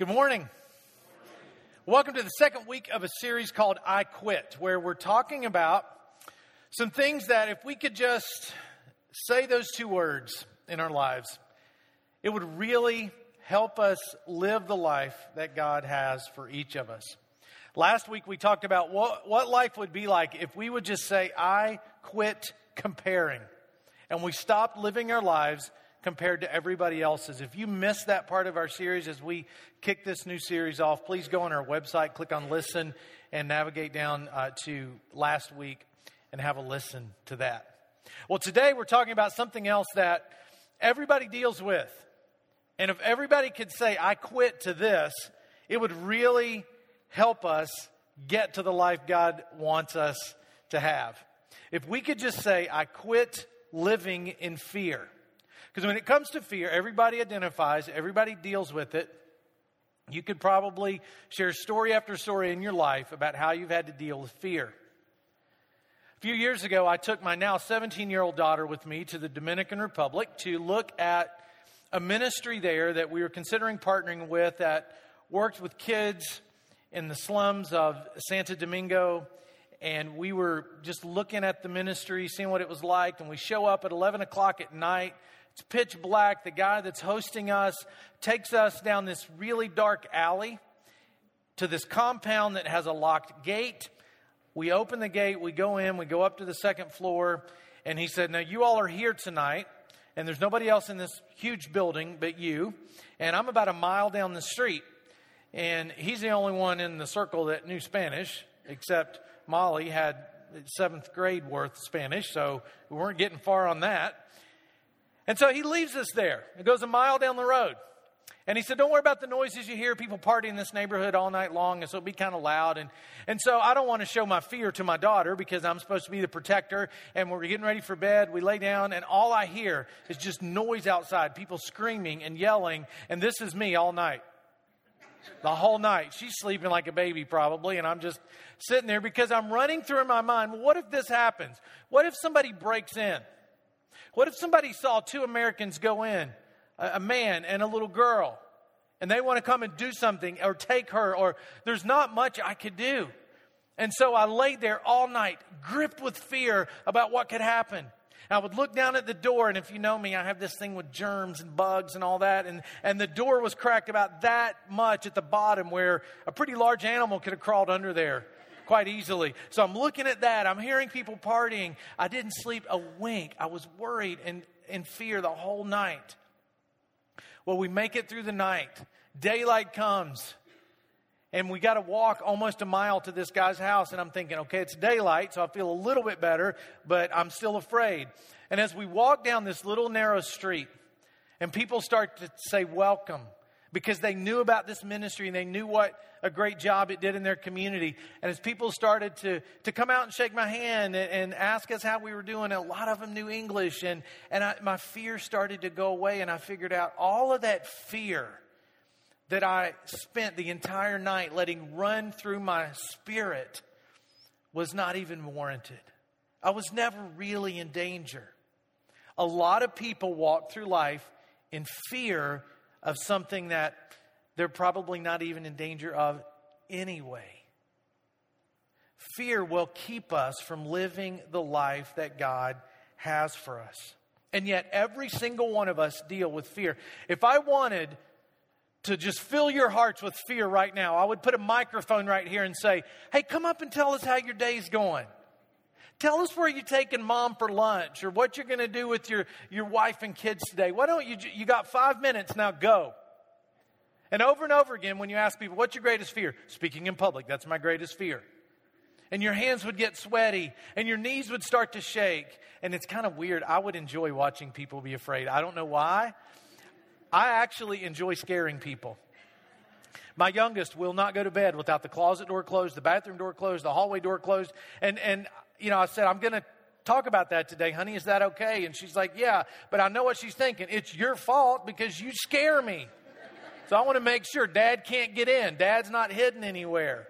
Good morning. Welcome to the second week of a series called I Quit, where we're talking about some things that if we could just say those two words in our lives, it would really help us live the life that God has for each of us. Last week we talked about what, what life would be like if we would just say, I quit comparing. And we stopped living our lives compared to everybody else's. If you missed that part of our series as we kick this new series off, please go on our website, click on listen, and navigate down uh, to last week and have a listen to that. Well, today we're talking about something else that everybody deals with. And if everybody could say, I quit to this, it would really help us get to the life God wants us to have. If we could just say, I quit living in fear. Because when it comes to fear, everybody identifies, everybody deals with it. You could probably share story after story in your life about how you've had to deal with fear. A few years ago, I took my now 17 year old daughter with me to the Dominican Republic to look at a ministry there that we were considering partnering with that worked with kids in the slums of Santo Domingo. And we were just looking at the ministry, seeing what it was like. And we show up at 11 o'clock at night it's pitch black. The guy that's hosting us takes us down this really dark alley to this compound that has a locked gate. We open the gate, we go in, we go up to the second floor, and he said, Now, you all are here tonight, and there's nobody else in this huge building but you, and I'm about a mile down the street. And he's the only one in the circle that knew Spanish, except Molly had seventh grade worth Spanish, so we weren't getting far on that. And so he leaves us there. It goes a mile down the road. And he said, Don't worry about the noises you hear. People party in this neighborhood all night long, and so it'll be kind of loud. And, and so I don't want to show my fear to my daughter because I'm supposed to be the protector. And we're getting ready for bed. We lay down, and all I hear is just noise outside, people screaming and yelling. And this is me all night. The whole night. She's sleeping like a baby, probably. And I'm just sitting there because I'm running through in my mind what if this happens? What if somebody breaks in? What if somebody saw two Americans go in, a, a man and a little girl, and they want to come and do something or take her, or there's not much I could do. And so I laid there all night, gripped with fear about what could happen. I would look down at the door, and if you know me, I have this thing with germs and bugs and all that. And, and the door was cracked about that much at the bottom where a pretty large animal could have crawled under there quite easily. So I'm looking at that. I'm hearing people partying. I didn't sleep a wink. I was worried and in fear the whole night. Well, we make it through the night. Daylight comes. And we got to walk almost a mile to this guy's house. And I'm thinking, okay, it's daylight, so I feel a little bit better, but I'm still afraid. And as we walk down this little narrow street, and people start to say, welcome, because they knew about this ministry and they knew what a great job it did in their community. And as people started to, to come out and shake my hand and, and ask us how we were doing, a lot of them knew English. And, and I, my fear started to go away. And I figured out all of that fear that I spent the entire night letting run through my spirit was not even warranted. I was never really in danger. A lot of people walk through life in fear of something that they're probably not even in danger of anyway. Fear will keep us from living the life that God has for us. And yet, every single one of us deal with fear. If I wanted to just fill your hearts with fear right now, I would put a microphone right here and say, Hey, come up and tell us how your day's going. Tell us where you're taking mom for lunch or what you're going to do with your, your wife and kids today. Why don't you, you got five minutes, now go. And over and over again, when you ask people, what's your greatest fear? Speaking in public, that's my greatest fear. And your hands would get sweaty and your knees would start to shake. And it's kind of weird. I would enjoy watching people be afraid. I don't know why. I actually enjoy scaring people. My youngest will not go to bed without the closet door closed, the bathroom door closed, the hallway door closed. And, and you know, I said, I'm going to talk about that today, honey. Is that okay? And she's like, Yeah, but I know what she's thinking. It's your fault because you scare me. So I want to make sure dad can't get in. Dad's not hidden anywhere.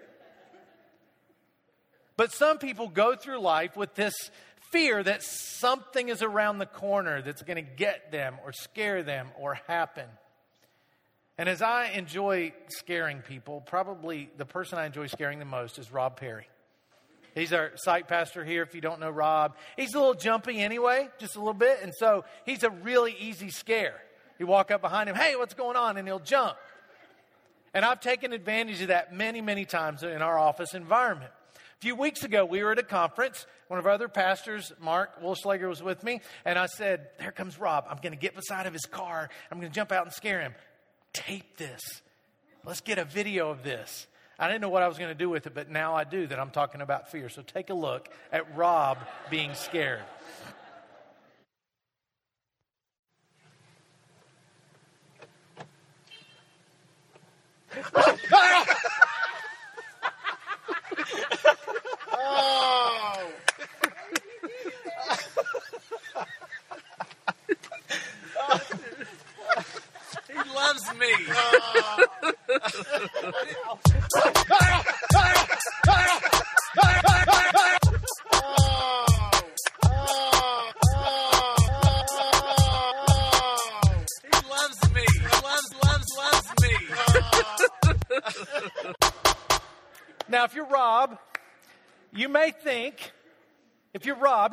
But some people go through life with this fear that something is around the corner that's going to get them or scare them or happen. And as I enjoy scaring people, probably the person I enjoy scaring the most is Rob Perry. He's our site pastor here. If you don't know Rob, he's a little jumpy anyway, just a little bit. And so he's a really easy scare. You walk up behind him, hey, what's going on? And he'll jump. And I've taken advantage of that many, many times in our office environment. A few weeks ago, we were at a conference. One of our other pastors, Mark Wolschlager, was with me. And I said, There comes Rob. I'm going to get beside of his car. I'm going to jump out and scare him. Tape this. Let's get a video of this. I didn't know what I was going to do with it, but now I do that I'm talking about fear. So take a look at Rob being scared. oh. he loves me. He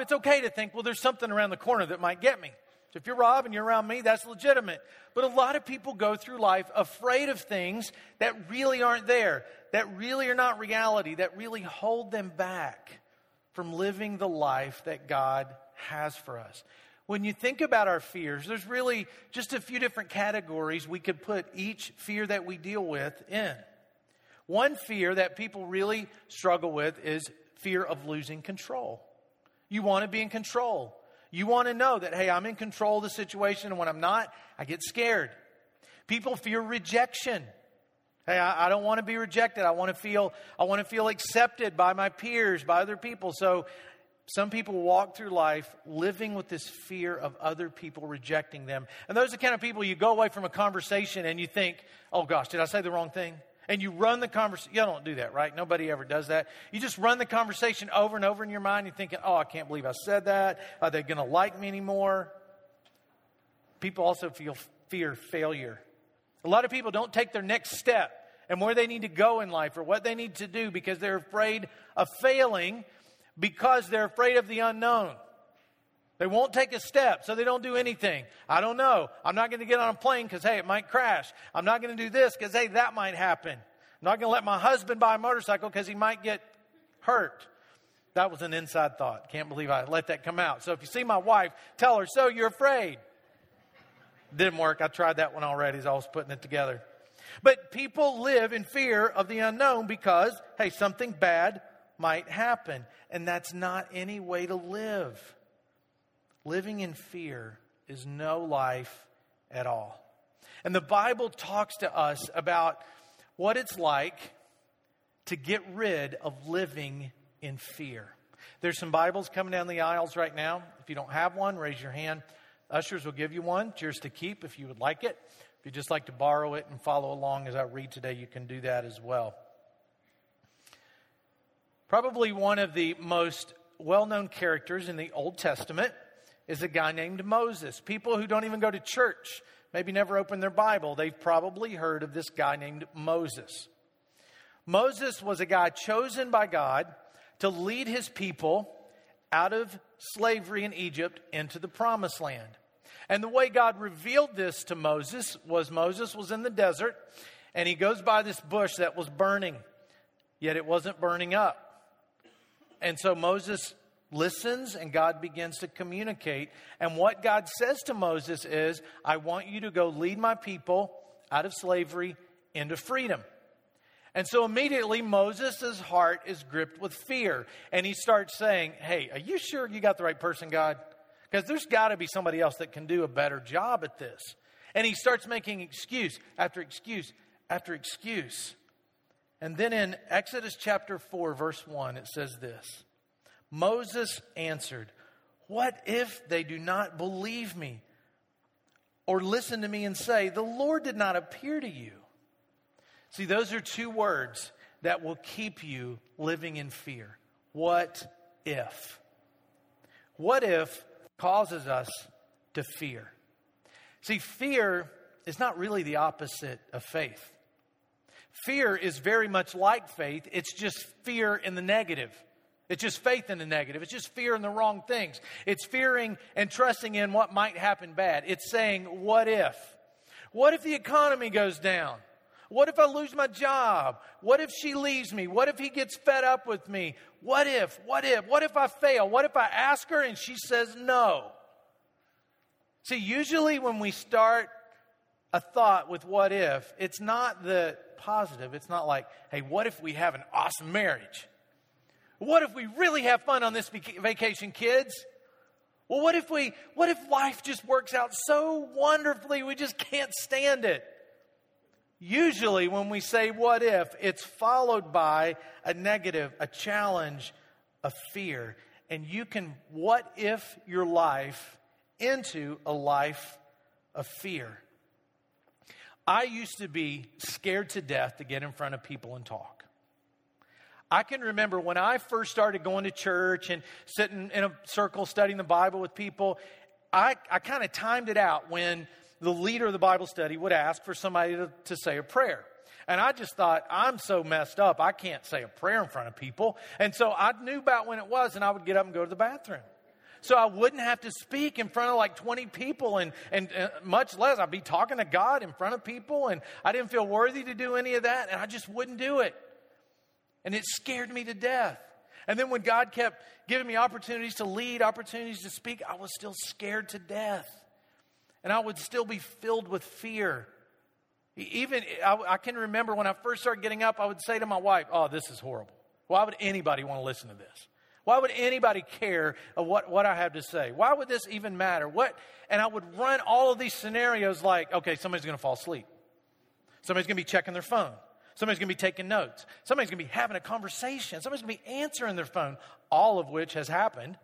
it's okay to think, well, there's something around the corner that might get me. So if you're Rob and you're around me, that's legitimate. But a lot of people go through life afraid of things that really aren't there, that really are not reality, that really hold them back from living the life that God has for us. When you think about our fears, there's really just a few different categories we could put each fear that we deal with in. One fear that people really struggle with is fear of losing control. You want to be in control. You want to know that, hey, I'm in control of the situation, and when I'm not, I get scared. People fear rejection. Hey, I, I don't want to be rejected. I want to feel, I want to feel accepted by my peers, by other people. So some people walk through life living with this fear of other people rejecting them. And those are the kind of people you go away from a conversation and you think, oh gosh, did I say the wrong thing? And you run the conversation. Y'all don't do that, right? Nobody ever does that. You just run the conversation over and over in your mind. You're thinking, oh, I can't believe I said that. Are they going to like me anymore? People also feel fear failure. A lot of people don't take their next step and where they need to go in life or what they need to do because they're afraid of failing because they're afraid of the unknown. They won't take a step, so they don't do anything. I don't know. I'm not going to get on a plane because, hey, it might crash. I'm not going to do this because, hey, that might happen. I'm not going to let my husband buy a motorcycle because he might get hurt. That was an inside thought. Can't believe I let that come out. So if you see my wife, tell her, so you're afraid. Didn't work. I tried that one already as I was putting it together. But people live in fear of the unknown because, hey, something bad might happen. And that's not any way to live. Living in fear is no life at all. And the Bible talks to us about what it's like to get rid of living in fear. There's some Bibles coming down the aisles right now. If you don't have one, raise your hand. Ushers will give you one. Yours to keep if you would like it. If you'd just like to borrow it and follow along as I read today, you can do that as well. Probably one of the most well known characters in the Old Testament is a guy named Moses. People who don't even go to church, maybe never open their Bible, they've probably heard of this guy named Moses. Moses was a guy chosen by God to lead his people out of slavery in Egypt into the promised land. And the way God revealed this to Moses was Moses was in the desert and he goes by this bush that was burning, yet it wasn't burning up. And so Moses listens and God begins to communicate. And what God says to Moses is, I want you to go lead my people out of slavery into freedom. And so immediately Moses' heart is gripped with fear. And he starts saying, Hey, are you sure you got the right person, God? Because there's got to be somebody else that can do a better job at this. And he starts making excuse after excuse after excuse. And then in Exodus chapter 4, verse 1, it says this Moses answered, What if they do not believe me or listen to me and say, The Lord did not appear to you? See, those are two words that will keep you living in fear. What if? What if causes us to fear? See, fear is not really the opposite of faith. Fear is very much like faith, it's just fear in the negative. It's just faith in the negative. It's just fear in the wrong things. It's fearing and trusting in what might happen bad. It's saying, what if? What if the economy goes down? What if I lose my job? What if she leaves me? What if he gets fed up with me? What if? What if? What if I fail? What if I ask her and she says no? See, usually when we start a thought with what if, it's not the positive. It's not like, hey, what if we have an awesome marriage? What if we really have fun on this vacation, kids? Well, what if we, what if life just works out so wonderfully we just can't stand it? Usually, when we say what if, it's followed by a negative, a challenge, a fear. And you can what if your life into a life of fear. I used to be scared to death to get in front of people and talk. I can remember when I first started going to church and sitting in a circle studying the Bible with people, I, I kind of timed it out when the leader of the Bible study would ask for somebody to, to say a prayer. And I just thought, I'm so messed up, I can't say a prayer in front of people. And so I knew about when it was, and I would get up and go to the bathroom. So I wouldn't have to speak in front of like 20 people, and, and uh, much less I'd be talking to God in front of people, and I didn't feel worthy to do any of that, and I just wouldn't do it. And it scared me to death. And then when God kept giving me opportunities to lead, opportunities to speak, I was still scared to death and I would still be filled with fear. Even I, I, can remember when I first started getting up, I would say to my wife, "Oh, this is horrible. Why would anybody want to listen to this? Why would anybody care of what, what I have to say? Why would this even matter? What?" And I would run all of these scenarios like, "Okay, somebody's going to fall asleep. Somebody's going to be checking their phone. Somebody's going to be taking notes. Somebody's going to be having a conversation. Somebody's going to be answering their phone." All of which has happened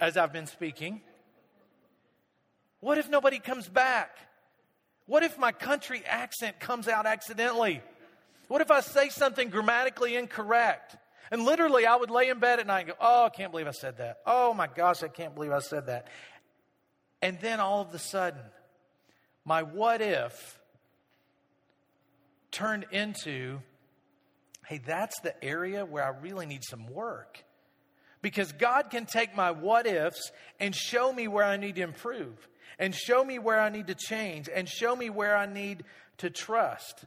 as I've been speaking. What if nobody comes back? What if my country accent comes out accidentally? What if I say something grammatically incorrect? And literally, I would lay in bed at night and go, Oh, I can't believe I said that. Oh my gosh, I can't believe I said that. And then all of a sudden, my what if turned into, Hey, that's the area where I really need some work. Because God can take my what ifs and show me where I need to improve and show me where I need to change and show me where I need to trust.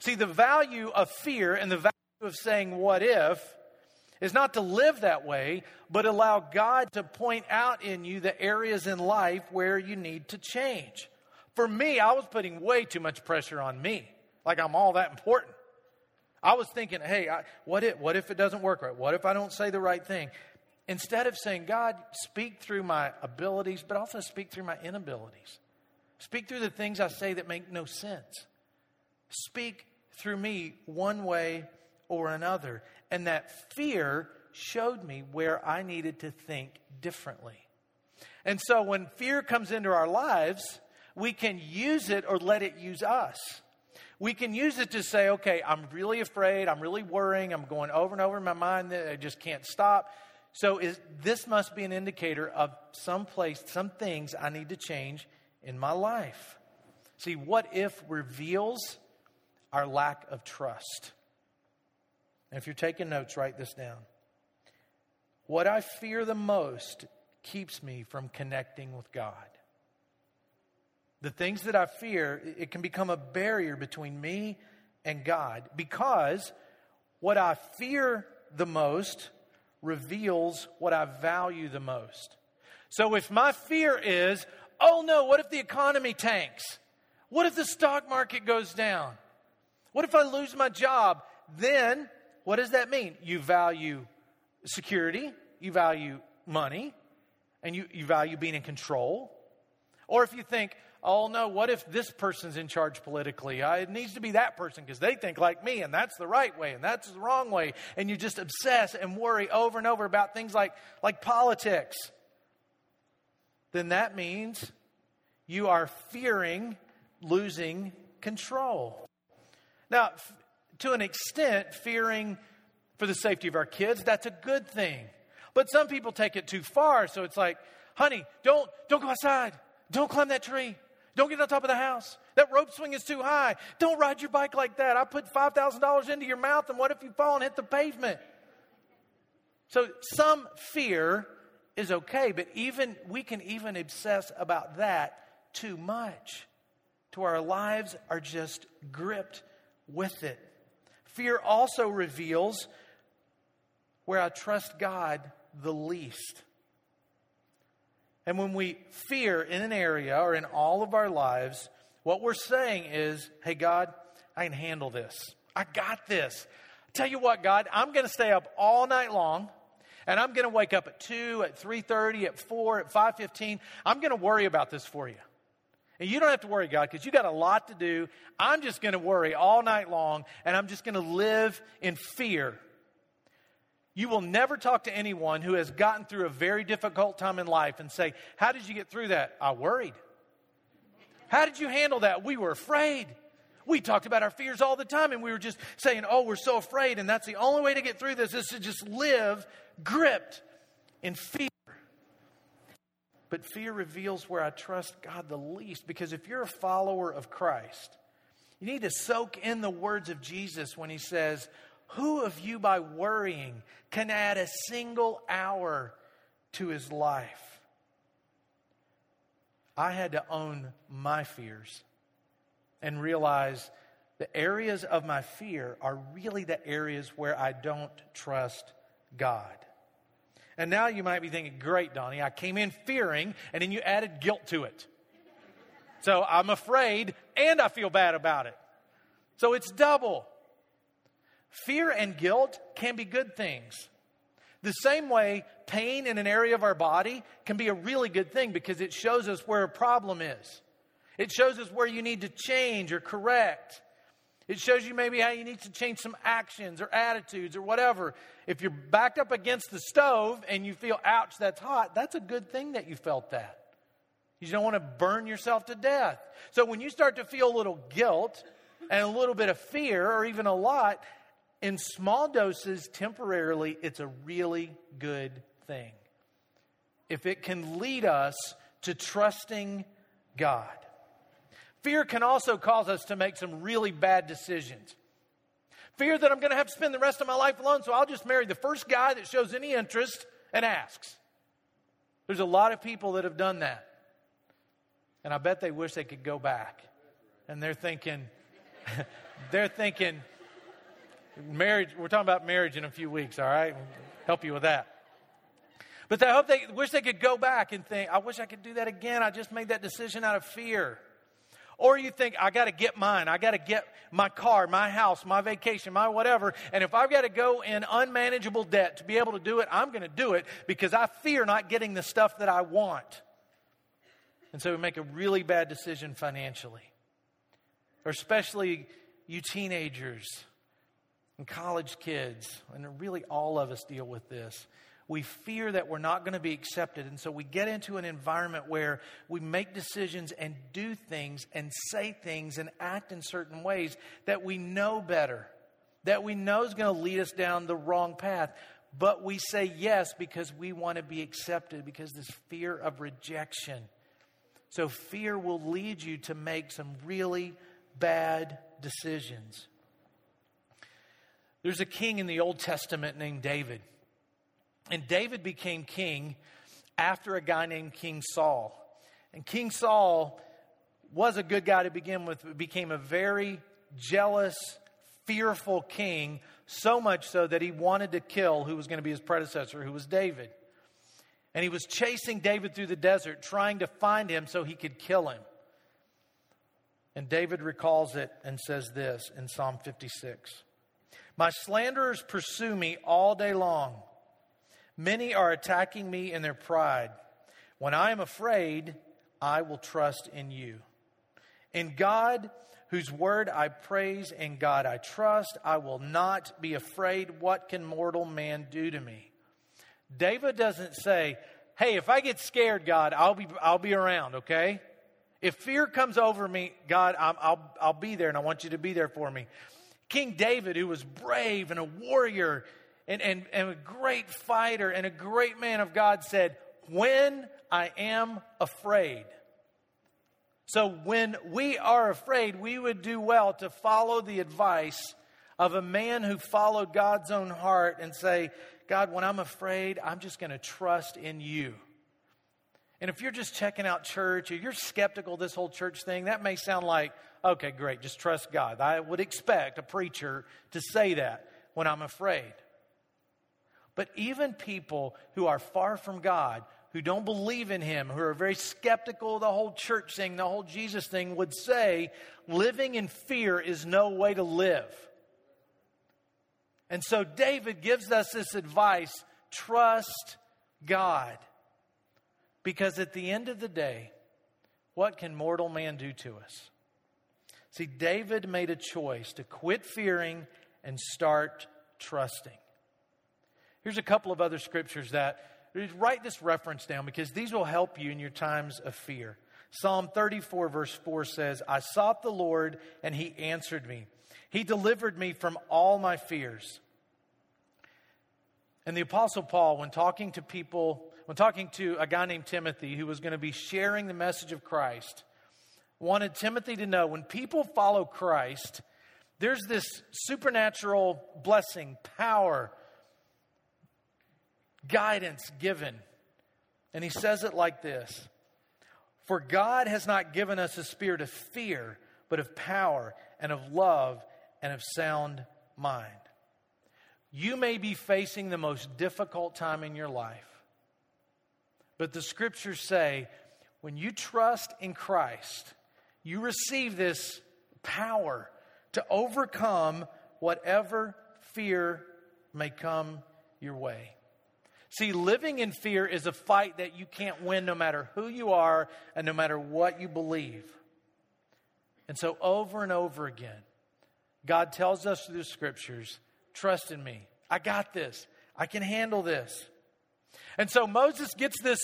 See, the value of fear and the value of saying, What if? is not to live that way, but allow God to point out in you the areas in life where you need to change. For me, I was putting way too much pressure on me, like I'm all that important. I was thinking, hey, I, what, if, what if it doesn't work right? What if I don't say the right thing? Instead of saying, God, speak through my abilities, but also speak through my inabilities. Speak through the things I say that make no sense. Speak through me one way or another. And that fear showed me where I needed to think differently. And so when fear comes into our lives, we can use it or let it use us. We can use it to say, okay, I'm really afraid, I'm really worrying, I'm going over and over in my mind that I just can't stop. So is, this must be an indicator of some place, some things I need to change in my life. See, what if reveals our lack of trust? And if you're taking notes, write this down. What I fear the most keeps me from connecting with God. The things that I fear, it can become a barrier between me and God because what I fear the most reveals what I value the most. So if my fear is, oh no, what if the economy tanks? What if the stock market goes down? What if I lose my job? Then what does that mean? You value security, you value money, and you, you value being in control. Or if you think, oh no, what if this person's in charge politically? Uh, it needs to be that person because they think like me and that's the right way and that's the wrong way. And you just obsess and worry over and over about things like, like politics. Then that means you are fearing losing control. Now, f- to an extent, fearing for the safety of our kids, that's a good thing. But some people take it too far, so it's like, honey, don't, don't go outside. Don't climb that tree. Don't get on top of the house. That rope swing is too high. Don't ride your bike like that. I put $5,000 into your mouth, and what if you fall and hit the pavement? So some fear is okay, but even we can even obsess about that too much. To our lives are just gripped with it. Fear also reveals where I trust God the least. And when we fear in an area or in all of our lives, what we're saying is, hey, God, I can handle this. I got this. Tell you what, God, I'm going to stay up all night long and I'm going to wake up at 2, at 3.30, at 4, at 5.15. I'm going to worry about this for you. And you don't have to worry, God, because you got a lot to do. I'm just going to worry all night long, and I'm just going to live in fear you will never talk to anyone who has gotten through a very difficult time in life and say, How did you get through that? I worried. How did you handle that? We were afraid. We talked about our fears all the time and we were just saying, Oh, we're so afraid. And that's the only way to get through this is to just live gripped in fear. But fear reveals where I trust God the least because if you're a follower of Christ, you need to soak in the words of Jesus when he says, who of you, by worrying, can add a single hour to his life? I had to own my fears and realize the areas of my fear are really the areas where I don't trust God. And now you might be thinking, great, Donnie, I came in fearing, and then you added guilt to it. So I'm afraid and I feel bad about it. So it's double. Fear and guilt can be good things. The same way pain in an area of our body can be a really good thing because it shows us where a problem is. It shows us where you need to change or correct. It shows you maybe how you need to change some actions or attitudes or whatever. If you're backed up against the stove and you feel, ouch, that's hot, that's a good thing that you felt that. You don't want to burn yourself to death. So when you start to feel a little guilt and a little bit of fear or even a lot, in small doses, temporarily, it's a really good thing. If it can lead us to trusting God. Fear can also cause us to make some really bad decisions. Fear that I'm going to have to spend the rest of my life alone, so I'll just marry the first guy that shows any interest and asks. There's a lot of people that have done that. And I bet they wish they could go back. And they're thinking, they're thinking, Marriage, we're talking about marriage in a few weeks, all right? help you with that. But I hope they wish they could go back and think, I wish I could do that again. I just made that decision out of fear. Or you think, I got to get mine. I got to get my car, my house, my vacation, my whatever. And if I've got to go in unmanageable debt to be able to do it, I'm going to do it because I fear not getting the stuff that I want. And so we make a really bad decision financially. Or especially you teenagers and college kids, and really all of us deal with this. We fear that we're not going to be accepted. And so we get into an environment where we make decisions and do things and say things and act in certain ways that we know better, that we know is going to lead us down the wrong path. But we say yes because we want to be accepted, because this fear of rejection. So fear will lead you to make some really bad decisions. There's a king in the Old Testament named David. And David became king after a guy named King Saul. And King Saul was a good guy to begin with, but became a very jealous, fearful king, so much so that he wanted to kill who was going to be his predecessor, who was David. And he was chasing David through the desert, trying to find him so he could kill him. And David recalls it and says this in Psalm 56 my slanderers pursue me all day long. Many are attacking me in their pride. When I am afraid, I will trust in you. In God, whose word I praise, in God I trust, I will not be afraid. What can mortal man do to me? David doesn't say, Hey, if I get scared, God, I'll be, I'll be around, okay? If fear comes over me, God, i will I'll be there and I want you to be there for me. King David, who was brave and a warrior and, and, and a great fighter and a great man of God, said, When I am afraid. So when we are afraid, we would do well to follow the advice of a man who followed God's own heart and say, God, when I'm afraid, I'm just going to trust in you. And if you're just checking out church or you're skeptical of this whole church thing, that may sound like, okay, great, just trust God. I would expect a preacher to say that when I'm afraid. But even people who are far from God, who don't believe in Him, who are very skeptical of the whole church thing, the whole Jesus thing, would say living in fear is no way to live. And so David gives us this advice trust God. Because at the end of the day, what can mortal man do to us? See, David made a choice to quit fearing and start trusting. Here's a couple of other scriptures that write this reference down because these will help you in your times of fear. Psalm 34, verse 4 says, I sought the Lord, and he answered me. He delivered me from all my fears. And the Apostle Paul, when talking to people, when talking to a guy named Timothy who was going to be sharing the message of Christ, wanted Timothy to know when people follow Christ, there's this supernatural blessing, power, guidance given. And he says it like this For God has not given us a spirit of fear, but of power and of love and of sound mind. You may be facing the most difficult time in your life. But the scriptures say when you trust in Christ, you receive this power to overcome whatever fear may come your way. See, living in fear is a fight that you can't win no matter who you are and no matter what you believe. And so, over and over again, God tells us through the scriptures Trust in me. I got this. I can handle this. And so Moses gets this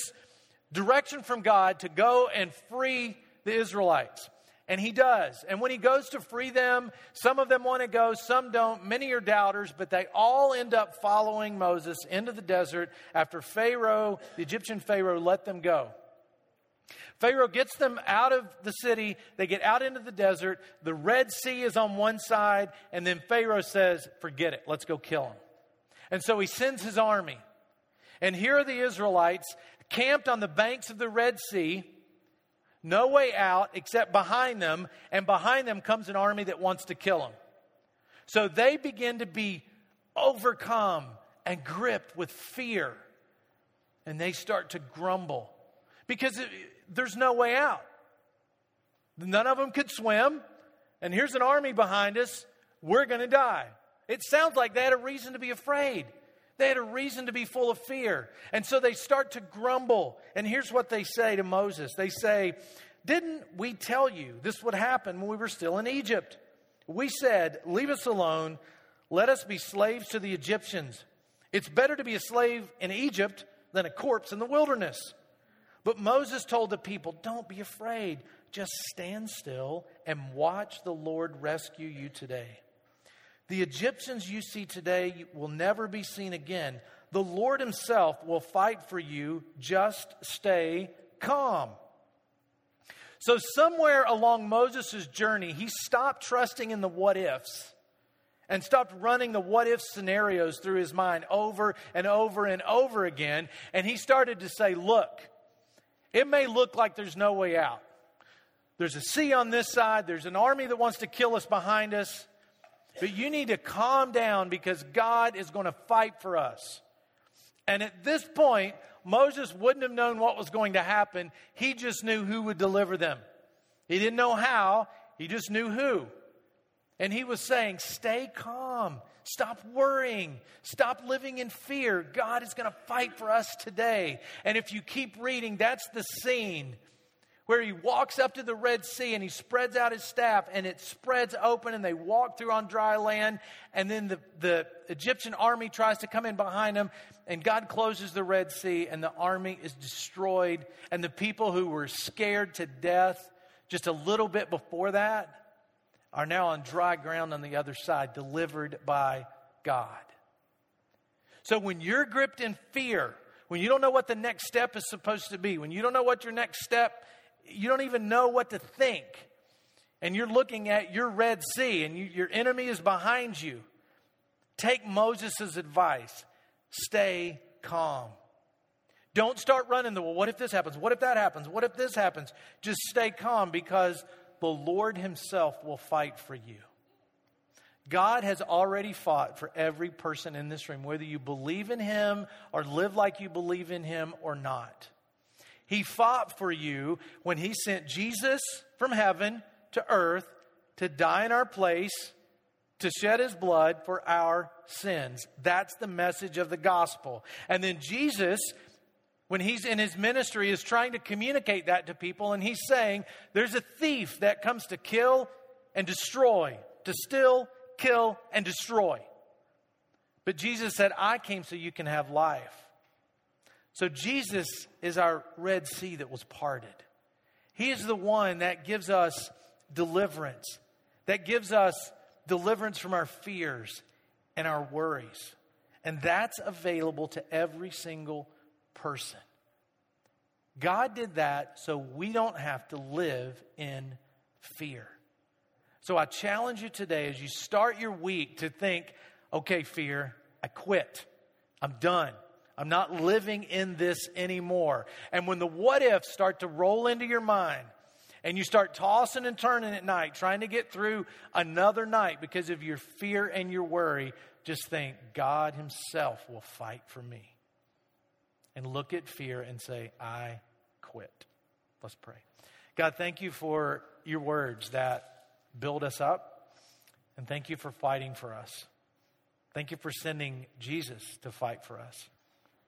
direction from God to go and free the Israelites. And he does. And when he goes to free them, some of them want to go, some don't. Many are doubters, but they all end up following Moses into the desert after Pharaoh, the Egyptian Pharaoh, let them go. Pharaoh gets them out of the city. They get out into the desert. The Red Sea is on one side. And then Pharaoh says, Forget it. Let's go kill him. And so he sends his army. And here are the Israelites camped on the banks of the Red Sea. No way out except behind them. And behind them comes an army that wants to kill them. So they begin to be overcome and gripped with fear. And they start to grumble because there's no way out. None of them could swim, and here's an army behind us. We're going to die. It sounds like they had a reason to be afraid. They had a reason to be full of fear. And so they start to grumble. And here's what they say to Moses They say, Didn't we tell you this would happen when we were still in Egypt? We said, Leave us alone. Let us be slaves to the Egyptians. It's better to be a slave in Egypt than a corpse in the wilderness. But Moses told the people, Don't be afraid. Just stand still and watch the Lord rescue you today. The Egyptians you see today will never be seen again. The Lord Himself will fight for you. Just stay calm. So, somewhere along Moses' journey, he stopped trusting in the what ifs and stopped running the what if scenarios through his mind over and over and over again. And he started to say, Look, it may look like there's no way out. There's a sea on this side, there's an army that wants to kill us behind us. But you need to calm down because God is going to fight for us. And at this point, Moses wouldn't have known what was going to happen. He just knew who would deliver them. He didn't know how, he just knew who. And he was saying, Stay calm. Stop worrying. Stop living in fear. God is going to fight for us today. And if you keep reading, that's the scene where he walks up to the Red Sea and he spreads out his staff and it spreads open and they walk through on dry land. And then the, the Egyptian army tries to come in behind them and God closes the Red Sea and the army is destroyed. And the people who were scared to death just a little bit before that are now on dry ground on the other side, delivered by God. So when you're gripped in fear, when you don't know what the next step is supposed to be, when you don't know what your next step you don't even know what to think. And you're looking at your Red Sea and you, your enemy is behind you. Take Moses' advice stay calm. Don't start running the well, what if this happens? What if that happens? What if this happens? Just stay calm because the Lord Himself will fight for you. God has already fought for every person in this room, whether you believe in Him or live like you believe in Him or not. He fought for you when He sent Jesus from heaven to earth to die in our place, to shed His blood for our sins. That's the message of the gospel. And then Jesus when he's in his ministry is trying to communicate that to people and he's saying there's a thief that comes to kill and destroy to still kill, and destroy. But Jesus said, I came so you can have life. So Jesus is our Red Sea that was parted. He is the one that gives us deliverance, that gives us deliverance from our fears and our worries. And that's available to every single person. God did that so we don't have to live in fear. So I challenge you today as you start your week to think, okay, fear, I quit. I'm done. I'm not living in this anymore. And when the what ifs start to roll into your mind, and you start tossing and turning at night, trying to get through another night because of your fear and your worry, just think, God Himself will fight for me. And look at fear and say, I quit. Let's pray. God, thank you for your words that build us up. And thank you for fighting for us. Thank you for sending Jesus to fight for us.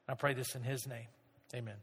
I pray this in his name. Amen.